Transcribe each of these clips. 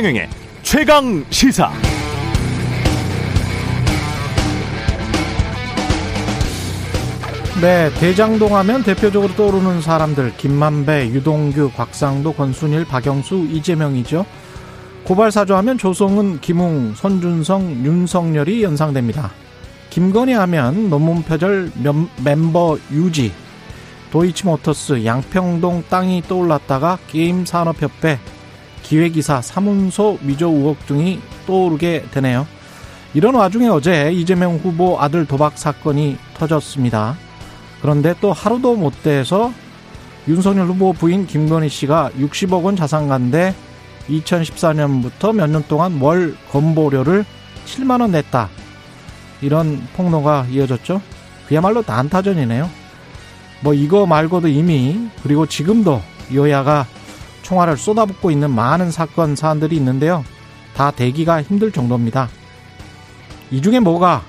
최경영의 최강 시사. 네, 대장동 하면 대표적으로 떠오르는 사람들 김만배, 유동규, 곽상도, 권순일, 박영수, 이재명이죠. 고발 사주 하면 조성은, 김웅, 손준성, 윤석열이 연상됩니다. 김건희 하면 논문 표절 멤버 유지, 도이치모터스, 양평동 땅이 떠올랐다가 게임산업협회, 기획이사, 사문서 위조 의혹 등이 떠오르게 되네요. 이런 와중에 어제 이재명 후보 아들 도박 사건이 터졌습니다. 그런데 또 하루도 못 돼서 윤석열 후보 부인 김건희 씨가 60억 원 자산가인데 2014년부터 몇 년 동안 월 건보료를 7만 원 냈다. 이런 폭로가 이어졌죠. 그야말로 난타전이네요. 뭐 이거 말고도 이미 그리고 지금도 여야가 총알을 쏟아붓고 있는 많은 사건 사안들이 있는데요. 다 대기가 힘들 정도입니다. 이 중에 뭐가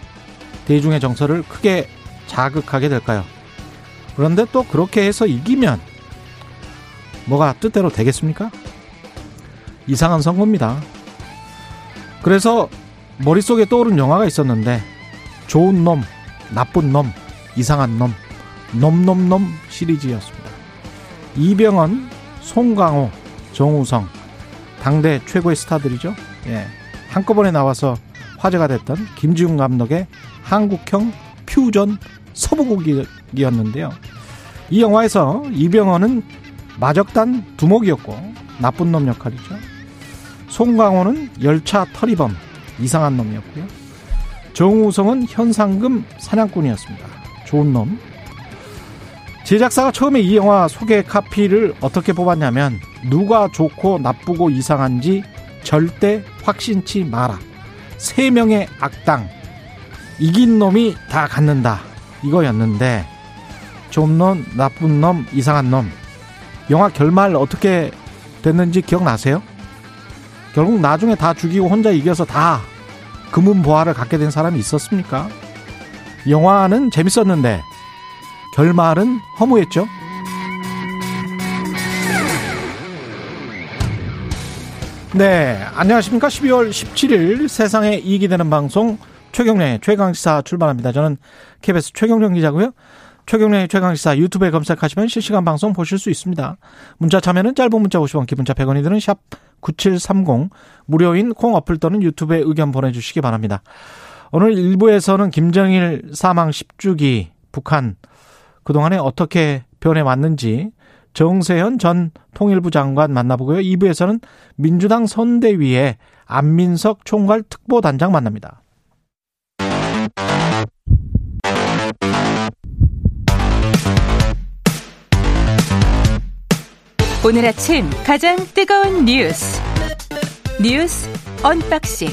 대중의 정서를 크게 자극하게 될까요? 그런데 또 그렇게 해서 이기면 뭐가 뜻대로 되겠습니까? 이상한 선거입니다. 그래서 머릿속에 떠오른 영화가 있었는데 좋은 놈, 나쁜 놈, 이상한 놈, 놈놈놈 시리즈였습니다. 이병헌, 송강호, 정우성 당대 최고의 스타들이죠. 예. 한꺼번에 나와서 화제가 됐던 김지훈 감독의 한국형 퓨전 서부곡이었는데요. 이 영화에서 이병헌은 마적단 두목이었고 나쁜 놈 역할이죠. 송강호는 열차 터리범 이상한 놈이었고요. 정우성은 현상금 사냥꾼이었습니다. 좋은 놈. 제작사가 처음에 이 영화 소개 카피를 어떻게 뽑았냐면 누가 좋고 나쁘고 이상한지 절대 확신치 마라. 세 명의 악당 이긴 놈이 다 갖는다. 이거였는데 좋은 놈, 나쁜 놈, 이상한 놈. 영화 결말 어떻게 됐는지 기억나세요? 결국 나중에 다 죽이고 혼자 이겨서 다 금은 보화를 갖게 된 사람이 있었습니까? 영화는 재밌었는데 결말은 허무했죠. 네, 안녕하십니까? 12월 17일 세상에 이익이 되는 방송 최경련의 최강시사 출발합니다. 저는 KBS 최경련 기자고요. 최경련의 최강시사 유튜브에 검색하시면 실시간 방송 보실 수 있습니다. 문자 참여는 짧은 문자 50원, 기본자 100원이 드는 샵 9730, 무료인 콩 어플 또는 유튜브에 의견 보내주시기 바랍니다. 오늘 1부에서는 김정일 사망 10주기 북한 그동안에 어떻게 변해 왔는지 정세현 전 통일부 장관 만나보고요. 2부에서는 민주당 선대위의 안민석 총괄 특보단장 만납니다. 오늘 아침 가장 뜨거운 뉴스 뉴스 unboxing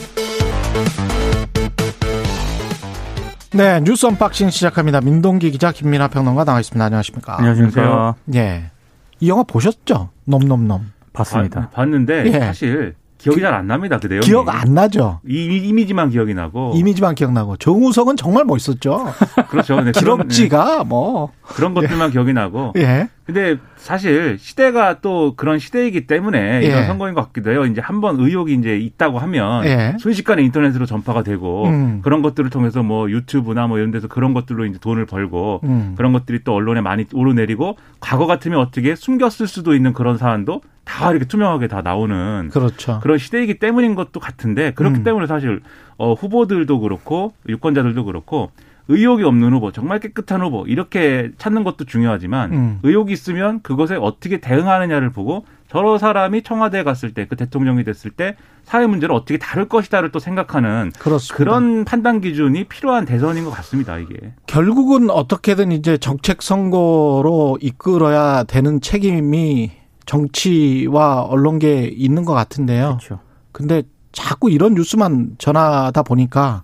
네 뉴스 unboxing 시작합니다. 민동기 기자 김민아 평론가 나와 있습니다. 안녕하십니까? 안녕하십니까? 예, 이 영화 보셨죠? 놈놈놈 봤습니다. 아, 봤는데 예. 사실 기억이 잘 안 납니다. 그 내용이. 기억 안 나죠? 이 이미지만 기억이 나고. 이미지만 기억나고 정우성은 정말 멋있었죠. 그렇죠. 근데 그런, 기럭지가 뭐 네, 그런 것들만 기억이 나고. 예. 근데 사실 시대가 또 그런 시대이기 때문에 예. 이런 선거인 것 같기도 해요. 이제 한 번 의혹이 이제 있다고 하면 예. 순식간에 인터넷으로 전파가 되고 음. 그런 것들을 통해서 뭐 유튜브나 뭐 이런 데서 그런 것들로 이제 돈을 벌고 음. 그런 것들이 또 언론에 많이 오르내리고 과거 같으면 어떻게 숨겼을 수도 있는 그런 사안도 다 이렇게 투명하게 다 나오는 그렇죠. 그런 시대이기 때문인 것도 같은데 그렇기 음. 때문에 사실 어, 후보들도 그렇고 유권자들도 그렇고 의혹이 없는 후보, 정말 깨끗한 후보 이렇게 찾는 것도 중요하지만 음. 의혹이 있으면 그것에 어떻게 대응하느냐를 보고 저러 사람이 청와대에 갔을 때 그 대통령이 됐을 때 사회 문제를 어떻게 다룰 것이다를 또 생각하는 그렇습니다. 그런 판단 기준이 필요한 대선인 것 같습니다. 이게 결국은 어떻게든 이제 정책 선거로 이끌어야 되는 책임이 정치와 언론계에 있는 것 같은데요. 그렇죠. 근데 자꾸 이런 뉴스만 전하다 보니까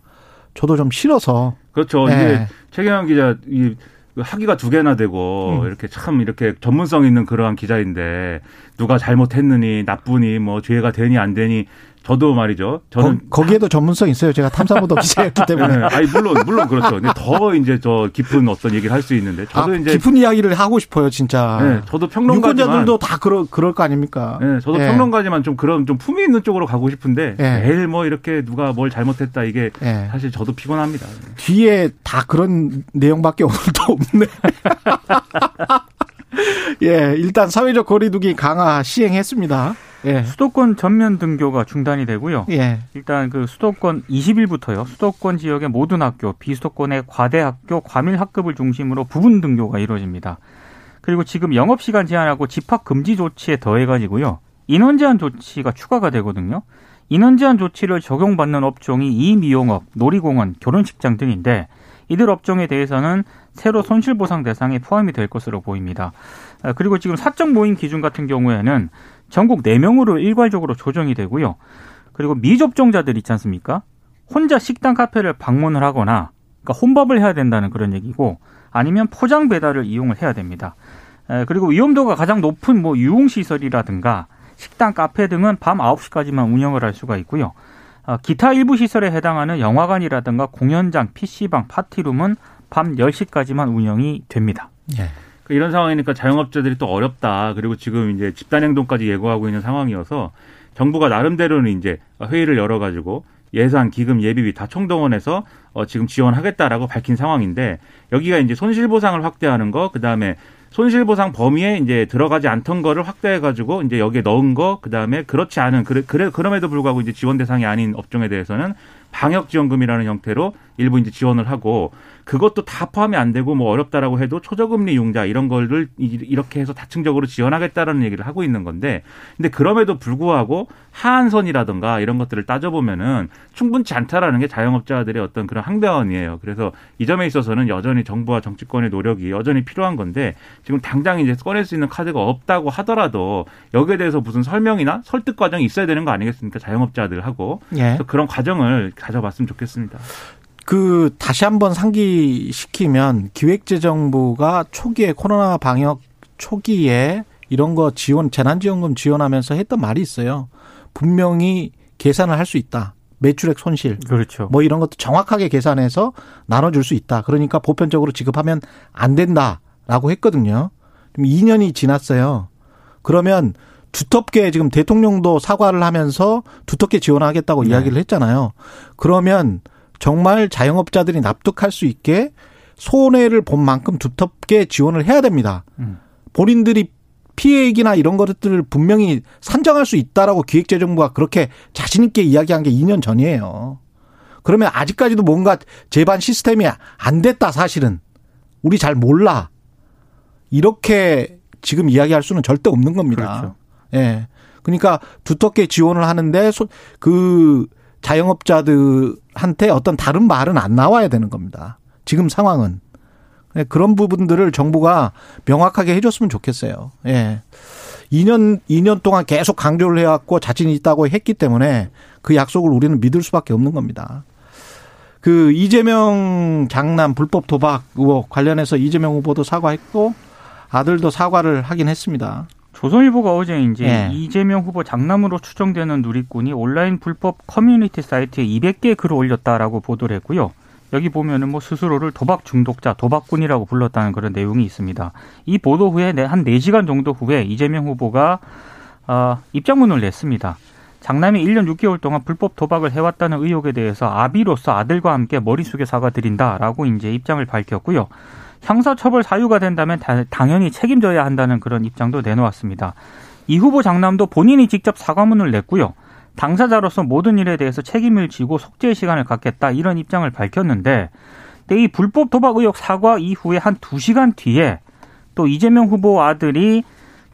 저도 좀 싫어서 그렇죠. 네. 이제 최경환 기자 이 학위가 두 개나 되고 음. 이렇게 참 이렇게 전문성 있는 그러한 기자인데 누가 잘못했느니 나쁘니 뭐 죄가 되니 안 되니 저도 말이죠. 저는 거, 기에도 전문성 있어요. 제가 탐사보도 기자였기 때문에. 네, 아니 물론 물론 그렇죠. 근데 더 이제 저 깊은 어떤 얘기를 할 수 있는데 저도 아, 이제 깊은 이야기를 하고 싶어요, 진짜. 네, 저도 평론가지만 유권자들도 다 그럴 그럴 거 아닙니까? 네, 저도 네. 평론가지만 좀 그런 좀 품위 있는 쪽으로 가고 싶은데 네. 매일 뭐 이렇게 누가 뭘 잘못했다 이게 네. 사실 저도 피곤합니다. 뒤에 다 그런 내용밖에 오늘도 없네. 예, 일단 사회적 거리두기 강화 시행했습니다. 예. 수도권 전면 등교가 중단이 되고요. 예. 일단 그 수도권 20일부터요. 수도권 지역의 모든 학교, 비수도권의 과대학교, 과밀학급을 중심으로 부분 등교가 이루어집니다. 그리고 지금 영업 시간 제한하고 집합 금지 조치에 더해 가지고요. 인원 제한 조치가 추가가 되거든요. 인원 제한 조치를 적용받는 업종이 이미용업, 놀이공원, 결혼식장 등인데 이들 업종에 대해서는 새로 손실보상 대상에 포함이 될 것으로 보입니다. 아, 그리고 지금 사적 모임 기준 같은 경우에는 전국 4명으로 일괄적으로 조정이 되고요. 그리고 미접종자들 있지 않습니까? 혼자 식당 카페를 방문을 하거나 그러니까 혼밥을 해야 된다는 그런 얘기고 아니면 포장 배달을 이용을 해야 됩니다. 그리고 위험도가 가장 높은 뭐 유흥시설이라든가 식당, 카페 등은 밤 9시까지만 운영을 할 수가 있고요. 아, 기타 일부 시설에 해당하는 영화관이라든가 공연장, PC방, 파티룸은 밤 10시까지만 운영이 됩니다. 예. 그 이런 상황이니까 자영업자들이 또 어렵다. 그리고 지금 이제 집단행동까지 예고하고 있는 상황이어서 정부가 나름대로는 이제 회의를 열어가지고 예산, 기금, 예비비 다 총동원해서 어 지금 지원하겠다라고 밝힌 상황인데 여기가 이제 손실보상을 확대하는 거, 그 다음에 손실보상 범위에 이제 들어가지 않던 거를 확대해가지고 이제 여기에 넣은 거, 그 다음에 그렇지 않은 그래, 그래 그럼에도 불구하고 이제 지원 대상이 아닌 업종에 대해서는 방역지원금이라는 형태로 일부 이제 지원을 하고 그것도 다 포함이 안 되고 뭐 어렵다라고 해도 초저금리 융자 이런 거를 이렇게 해서 다층적으로 지원하겠다라는 얘기를 하고 있는 건데 근데 그럼에도 불구하고 하한선이라든가 이런 것들을 따져보면은 충분치 않다라는 게 자영업자들의 어떤 그런 항변이에요. 그래서 이 점에 있어서는 여전히 정부와 정치권의 노력이 여전히 필요한 건데 지금 당장 이제 꺼낼 수 있는 카드가 없다고 하더라도 여기에 대해서 무슨 설명이나 설득 과정이 있어야 되는 거 아니겠습니까? 자영업자들하고 예. 그런 과정을 가져봤으면 좋겠습니다. 그 다시 한번 상기시키면 기획재정부가 초기에 코로나 방역 초기에 이런 거 지원 재난지원금 지원하면서 했던 말이 있어요. 분명히 계산을 할 수 있다. 매출액 손실. 그렇죠. 뭐 이런 것도 정확하게 계산해서 나눠줄 수 있다. 그러니까 보편적으로 지급하면 안 된다라고 했거든요. 2년이 지났어요. 그러면 두텁게 지금 대통령도 사과를 하면서 두텁게 지원하겠다고 네. 이야기를 했잖아요. 그러면 정말 자영업자들이 납득할 수 있게 손해를 본 만큼 두텁게 지원을 해야 됩니다. 음. 본인들이 피해액이나 이런 것들을 분명히 산정할 수 있다라고 기획재정부가 그렇게 자신 있게 이야기한 게 2년 전이에요. 그러면 아직까지도 뭔가 재반 시스템이 안 됐다, 사실은. 우리 잘 몰라. 이렇게 지금 이야기할 수는 절대 없는 겁니다. 그렇죠. 예. 그러니까 두텁게 지원을 하는데 그 자영업자들한테 어떤 다른 말은 안 나와야 되는 겁니다. 지금 상황은. 네, 그런 부분들을 정부가 명확하게 해줬으면 좋겠어요. 예. 2년, 2년 동안 계속 강조를 해왔고 자신이 있다고 했기 때문에 그 약속을 우리는 믿을 수밖에 없는 겁니다. 그 이재명 장남 불법 도박 의혹 관련해서 이재명 후보도 사과했고 아들도 사과를 하긴 했습니다. 조선일보가 어제 이제 네. 이재명 후보 장남으로 추정되는 누리꾼이 온라인 불법 커뮤니티 사이트에 200개 글을 올렸다라고 보도를 했고요. 여기 보면은 뭐 스스로를 도박 중독자, 도박꾼이라고 불렀다는 그런 내용이 있습니다. 이 보도 후에 한 4시간 정도 후에 이재명 후보가 어, 입장문을 냈습니다. 장남이 1년 6개월 동안 불법 도박을 해왔다는 의혹에 대해서 아비로서 아들과 함께 머리 숙여 사과드린다라고 이제 입장을 밝혔고요. 형사처벌 사유가 된다면 당연히 책임져야 한다는 그런 입장도 내놓았습니다. 이 후보 장남도 본인이 직접 사과문을 냈고요. 당사자로서 모든 일에 대해서 책임을 지고 속죄의 시간을 갖겠다 이런 입장을 밝혔는데 이 불법 도박 의혹 사과 이후에 한 두시간 뒤에 또 이재명 후보 아들이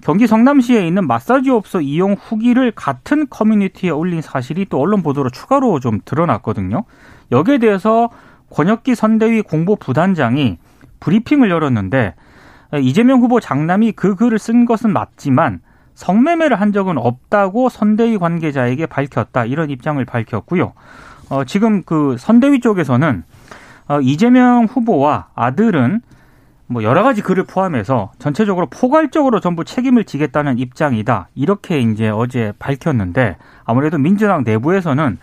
경기 성남시에 있는 마사지 업소 이용 후기를 같은 커뮤니티에 올린 사실이 또 언론 보도로 추가로 좀 드러났거든요. 여기에 대해서 권혁기 선대위 공보 부단장이 브리핑을 열었는데 이재명 후보 장남이 그 글을 쓴 것은 맞지만 성매매를 한 적은 없다고 선대위 관계자에게 밝혔다 이런 입장을 밝혔고요. 어, 지금 그 선대위 쪽에서는 어, 이재명 후보와 아들은 뭐 여러 가지 글을 포함해서 전체적으로 포괄적으로 전부 책임을 지겠다는 입장이다. 이렇게 이제 어제 밝혔는데 아무래도 민주당 내부에서는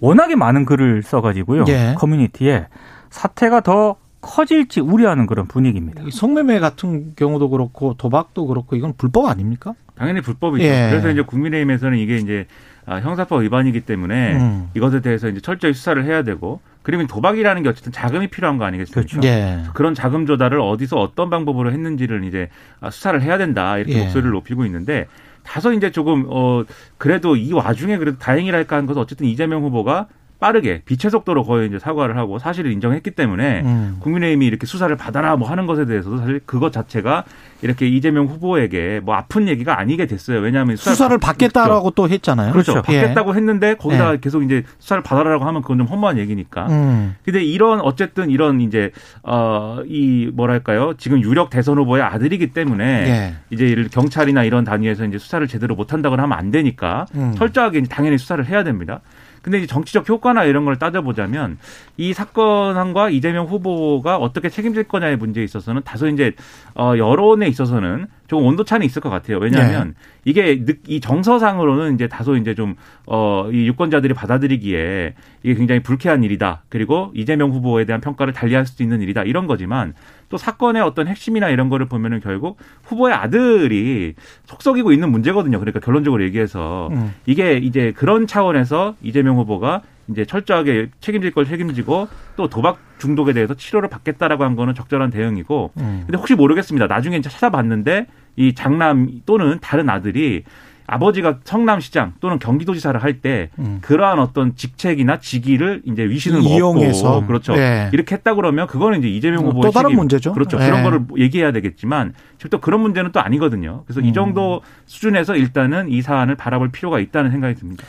워낙에 많은 글을 써가지고요. 예. 커뮤니티에 사태가 더 커질지 우려하는 그런 분위기입니다. 성매매 같은 경우도 그렇고 도박도 그렇고 이건 불법 아닙니까? 당연히 불법이죠. 예. 그래서 이제 국민의힘에서는 이게 이제 아, 형사법 위반이기 때문에 음. 이것에 대해서 이제 철저히 수사를 해야 되고 그러면 도박이라는 게 어쨌든 자금이 필요한 거 아니겠습니까? 그렇죠. 예. 그런 자금 조달을 어디서 어떤 방법으로 했는지를 이제 아, 수사를 해야 된다 이렇게 예. 목소리를 높이고 있는데 다소 이제 조금 어 그래도 이 와중에 그래도 다행이랄까 하는 것은 어쨌든 이재명 후보가 빠르게 빛의 속도로 거의 이제 사과를 하고 사실을 인정했기 때문에 음. 국민의힘이 이렇게 수사를 받아라 뭐 하는 것에 대해서도 사실 그것 자체가 이렇게 이재명 후보에게 뭐 아픈 얘기가 아니게 됐어요. 왜냐하면 수사를, 수사를 받겠다라고 그렇죠. 또 했잖아요. 그렇죠. 그렇죠. 받겠다고 예. 했는데 거기다 예. 계속 이제 수사를 받아라라고 하면 그건 좀 허무한 얘기니까. 음. 근데 이런 어쨌든 이런 이제 어이 뭐랄까요? 지금 유력 대선 후보의 아들이기 때문에 예. 이제 경찰이나 이런 단위에서 이제 수사를 제대로 못 한다거나 하면 안 되니까 음. 철저하게 당연히 수사를 해야 됩니다. 근데 이제 정치적 효과나 이런 걸 따져보자면 이 사건과 이재명 후보가 어떻게 책임질 거냐의 문제에 있어서는 다소 이제 어 여론에 있어서는 좀 온도 차는 있을 것 같아요. 왜냐하면 네. 이게 이 정서상으로는 이제 다소 이제 좀 어 이 유권자들이 받아들이기에 이게 굉장히 불쾌한 일이다. 그리고 이재명 후보에 대한 평가를 달리할 수 있는 일이다. 이런 거지만 또 사건의 어떤 핵심이나 이런 거를 보면은 결국 후보의 아들이 속썩이고 있는 문제거든요. 그러니까 결론적으로 얘기해서 음. 이게 이제 그런 차원에서 이재명 후보가 이제 철저하게 책임질 걸 책임지고 또 도박 중독에 대해서 치료를 받겠다라고 한 거는 적절한 대응이고 음. 근데 혹시 모르겠습니다. 나중에 이제 찾아봤는데 이 장남 또는 다른 아들이 아버지가 성남시장 또는 경기도지사를 할때 음. 그러한 어떤 직책이나 직위를 이제 위신을 이용해서 먹고 그렇죠 네. 이렇게 했다 그러면 그거는 이제 이재명 어, 후보의 또 다른 책임. 문제죠. 그렇죠 네. 그런 거를 얘기해야 되겠지만 지금 또 그런 문제는 또 아니거든요. 그래서 음. 이 정도 수준에서 일단은 이 사안을 바라볼 필요가 있다는 생각이 듭니다.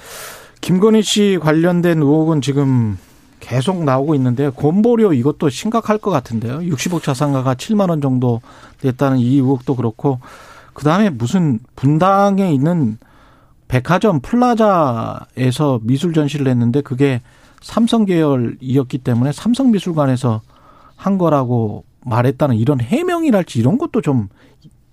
김건희 씨 관련된 의혹은 지금 계속 나오고 있는데 건보료 이것도 심각할 것 같은데요. 60억 자산가가 7만 원 정도 됐다는 이 의혹도 그렇고 그다음에 무슨 분당에 있는 백화점 플라자에서 미술 전시를 했는데 그게 삼성 계열이었기 때문에 삼성 미술관에서 한 거라고 말했다는 이런 해명이랄지 이런 것도 좀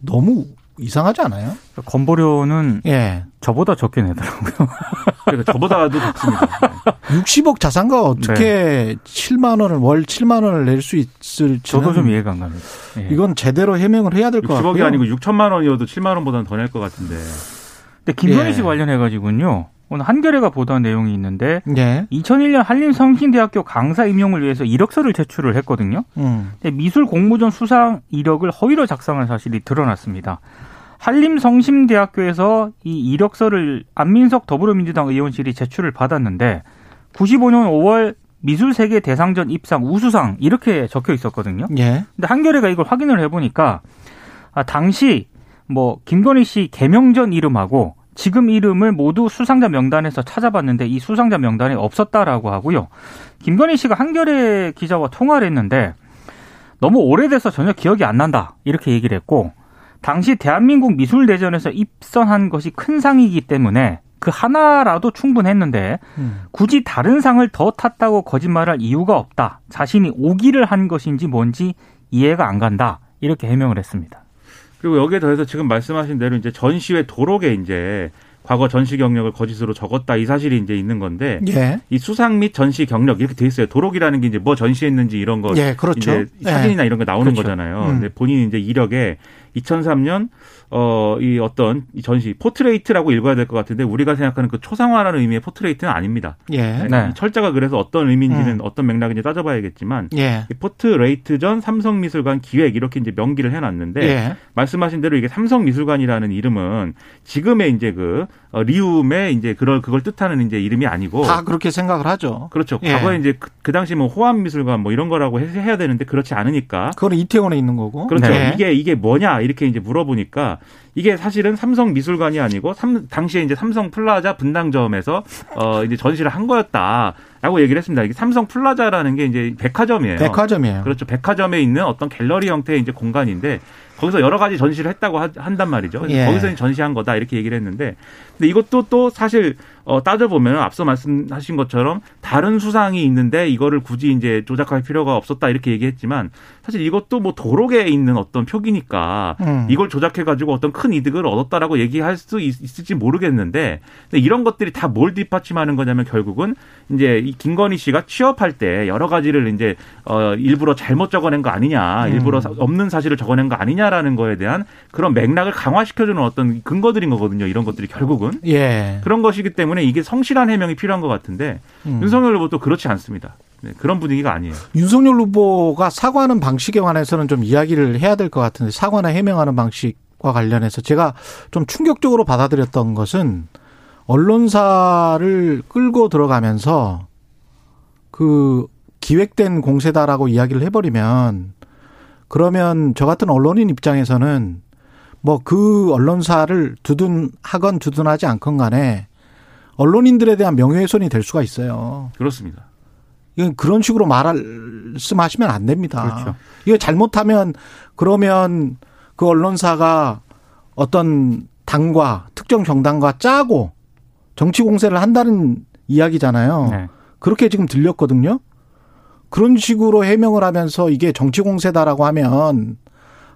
너무 이상하지 않아요? 건보료는 예. 저보다 적게 내더라고요. 그러니까 저보다도 적습니다. 60억 자산가 어떻게 네. 7만 원을 월 7만 원을 낼 수 있을지 저도 좀 이해가 안 갑니다. 예. 이건 제대로 해명을 해야 될 것 같고요. 60억이 아니고 6천만 원이어도 7만 원보다는 더 낼 것 같은데. 근데 김건희 예. 씨 관련해 가지고는요. 오늘 한겨레가 보도한 내용이 있는데 예. 2001년 한림성신대학교 강사 임용을 위해서 이력서를 제출을 했거든요. 음. 미술 공모전 수상 이력을 허위로 작성한 사실이 드러났습니다. 한림성심대학교에서 이 이력서를 안민석 더불어민주당 의원실이 제출을 받았는데 95년 5월 미술세계 대상전 입상 우수상 이렇게 적혀 있었거든요. 예. 근데 한겨레가 이걸 확인을 해보니까 아, 당시 뭐 김건희 씨 개명 전 이름하고 지금 이름을 모두 수상자 명단에서 찾아봤는데 이 수상자 명단에 없었다라고 하고요. 김건희 씨가 한겨레 기자와 통화를 했는데 너무 오래돼서 전혀 기억이 안 난다 이렇게 얘기를 했고 당시 대한민국 미술대전에서 입선한 것이 큰 상이기 때문에 그 하나라도 충분했는데 음. 굳이 다른 상을 더 탔다고 거짓말할 이유가 없다. 자신이 오기를 한 것인지 뭔지 이해가 안 간다. 이렇게 해명을 했습니다. 그리고 여기에 더해서 지금 말씀하신 대로 이제 전시회 도록에 이제 과거 전시 경력을 거짓으로 적었다 이 사실이 이제 있는 건데 예. 이 수상 및 전시 경력 이렇게 돼 있어요. 도록이라는 게 이제 뭐 전시했는지 이런 거 예, 그렇죠. 이제 사진이나 예. 이런 거 나오는 그렇죠. 거잖아요. 음. 근데 본인 이제 이력에 2003년 어, 이 어떤 이 전시 portrait라고 읽어야 될 것 같은데 우리가 생각하는 그 초상화라는 의미의 portrait는 아닙니다. 예. 네. 철자가 그래서 어떤 의미인지는 음. 어떤 맥락인지 따져봐야겠지만 예. 이 portrait 전 삼성미술관 기획 이렇게 이제 명기를 해놨는데 예. 말씀하신 대로 이게 삼성미술관이라는 이름은 지금의 이제 그 어, 리움의 이제 그걸 그걸 뜻하는 이제 이름이 아니고 다 그렇게 생각을 하죠. 그렇죠. 예. 과거에 이제 그, 그 당시 뭐 호암미술관 뭐 이런 거라고 해야 되는데 그렇지 않으니까 그거는 이태원에 있는 거고 그렇죠. 네. 이게 이게 뭐냐 이렇게 이제 물어보니까 이게 사실은 삼성 미술관이 아니고 삼, 당시에 이제 삼성 플라자 분당점에서 어 이제 전시를 한 거였다 라고 얘기를 했습니다. 이게 삼성 플라자라는 게 이제 백화점이에요. 백화점이에요. 그렇죠. 백화점에 있는 어떤 갤러리 형태의 이제 공간인데 거기서 여러 가지 전시를 했다고 하, 한단 말이죠. 예. 거기서 전시한 거다 이렇게 얘기를 했는데 근데 이것도 또 사실 어, 따져보면 앞서 말씀하신 것처럼 다른 수상이 있는데 이거를 굳이 이제 조작할 필요가 없었다 이렇게 얘기했지만 사실 이것도 뭐 도록에 있는 어떤 표기니까 음. 이걸 조작해가지고 어떤 큰 이득을 얻었다라고 얘기할 수 있, 을지 모르겠는데 근데 이런 것들이 다 뭘 뒷받침하는 거냐면 결국은 이제 이 김건희 씨가 취업할 때 여러 가지를 이제 어 일부러 잘못 적어낸 거 아니냐, 음. 일부러 사- 없는 사실을 적어낸 거 아니냐라는 거에 대한 그런 맥락을 강화시켜주는 어떤 근거들인 거거든요. 이런 것들이 결국은 예. 그런 것이기 때문에 이게 성실한 해명이 필요한 것 같은데 음. 윤석열 후보도 그렇지 않습니다. 네, 그런 분위기가 아니에요. 윤석열 후보가 사과하는 방식에 관해서는 좀 이야기를 해야 될 것 같은데 사과나 해명하는 방식과 관련해서 제가 좀 충격적으로 받아들였던 것은 언론사를 끌고 들어가면서 그 기획된 공세다라고 이야기를 해버리면 그러면 저 같은 언론인 입장에서는 뭐 그 언론사를 두둔하건 두둔하지 않건 간에 언론인들에 대한 명예훼손이 될 수가 있어요. 그렇습니다. 이건 그런 식으로 말씀하시면 안 됩니다. 그렇죠. 이거 잘못하면 그러면 그 언론사가 어떤 당과 특정 정당과 짜고 정치 공세를 한다는 이야기잖아요. 네. 그렇게 지금 들렸거든요. 그런 식으로 해명을 하면서 이게 정치 공세다라고 하면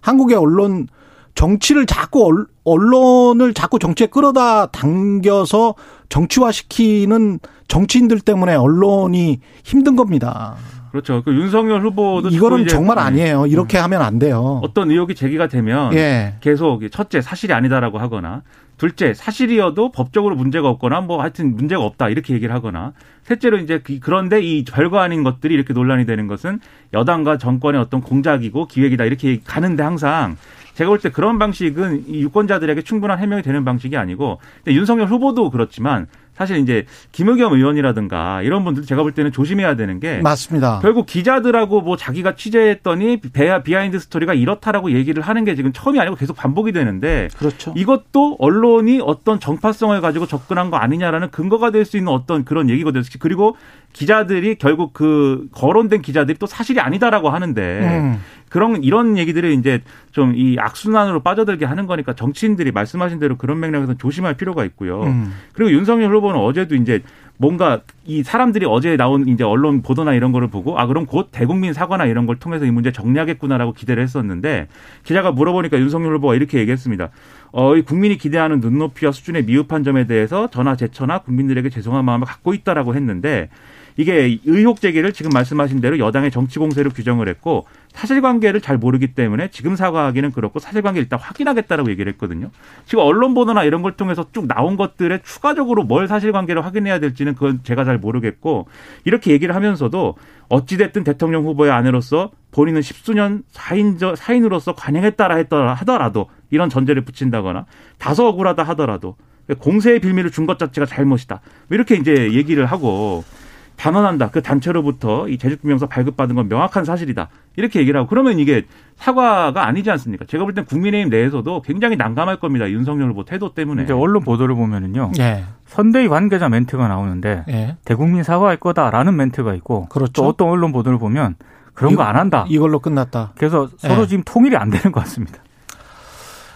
한국의 언론 정치를 자꾸 얼- 언론을 자꾸 정치에 끌어다 당겨서 정치화시키는 정치인들 때문에 언론이 힘든 겁니다. 그렇죠. 그 윤석열 후보도 이거는 정말 네. 아니에요. 이렇게 하면 안 돼요. 어떤 의혹이 제기가 되면 예. 계속 첫째 사실이 아니다라고 하거나 둘째 사실이어도 법적으로 문제가 없거나 뭐 하여튼 문제가 없다 이렇게 얘기를 하거나. 셋째로 이제 그- 그런데 이 별거 아닌 것들이 이렇게 논란이 되는 것은 여당과 정권의 어떤 공작이고 기획이다 이렇게 가는데 항상 제가 볼 때 그런 방식은 이 유권자들에게 충분한 해명이 되는 방식이 아니고 근데 윤석열 후보도 그렇지만 사실 이제 김의겸 의원이라든가 이런 분들 제가 볼 때는 조심해야 되는 게 맞습니다. 결국 기자들하고 뭐 자기가 취재했더니 비- behind story가 이렇다라고 얘기를 하는 게 지금 처음이 아니고 계속 반복이 되는데 그렇죠. 이것도 언론이 어떤 정파성을 가지고 접근한 거 아니냐라는 근거가 될 수 있는 어떤 그런 얘기거든요. 그리고 기자들이 결국 그 거론된 기자들이 또 사실이 아니다라고 하는데 음. 그런 이런 얘기들을 이제 좀 이 악순환으로 빠져들게 하는 거니까 정치인들이 말씀하신 대로 그런 맥락에서 조심할 필요가 있고요. 음. 그리고 윤석열 후보는 어제도 이제 뭔가 이 사람들이 어제 나온 이제 언론 보도나 이런 거를 보고 아 그럼 곧 대국민 사과나 이런 걸 통해서 이 문제 정리하겠구나라고 기대를 했었는데 기자가 물어보니까 윤석열 후보가 이렇게 얘기했습니다. 어, 이 국민이 기대하는 눈높이와 수준의 미흡한 점에 대해서 전화 제처나 국민들에게 죄송한 마음을 갖고 있다라고 했는데 이게 의혹 제기를 지금 말씀하신 대로 여당의 정치 공세로 규정을 했고 사실관계를 잘 모르기 때문에 지금 사과하기는 그렇고 사실관계를 일단 확인하겠다라고 얘기를 했거든요. 지금 언론 보도나 이런 걸 통해서 쭉 나온 것들에 추가적으로 뭘 사실관계를 확인해야 될지는 그건 제가 잘 모르겠고 이렇게 얘기를 하면서도 어찌됐든 대통령 후보의 아내로서 본인은 십수년 사인저, 사인으로서 관행했다라 했더라 하더라도 이런 전제를 붙인다거나 다소 억울하다 하더라도 공세의 빌미를 준 것 자체가 잘못이다. 이렇게 이제 얘기를 하고 단언한다. 그 단체로부터 이 재직규명서 발급받은 건 명확한 사실이다. 이렇게 얘기를 하고 그러면 이게 사과가 아니지 않습니까? 제가 볼 땐 국민의힘 내에서도 굉장히 난감할 겁니다. 윤석열 후보 태도 때문에. 이제 언론 보도를 보면은요. 예. 선대위 관계자 멘트가 나오는데 예. 대국민 사과할 거다라는 멘트가 있고 그렇죠. 또 어떤 언론 보도를 보면 그런 거 안 한다. 이걸로 끝났다. 그래서 서로 예. 지금 통일이 안 되는 것 같습니다.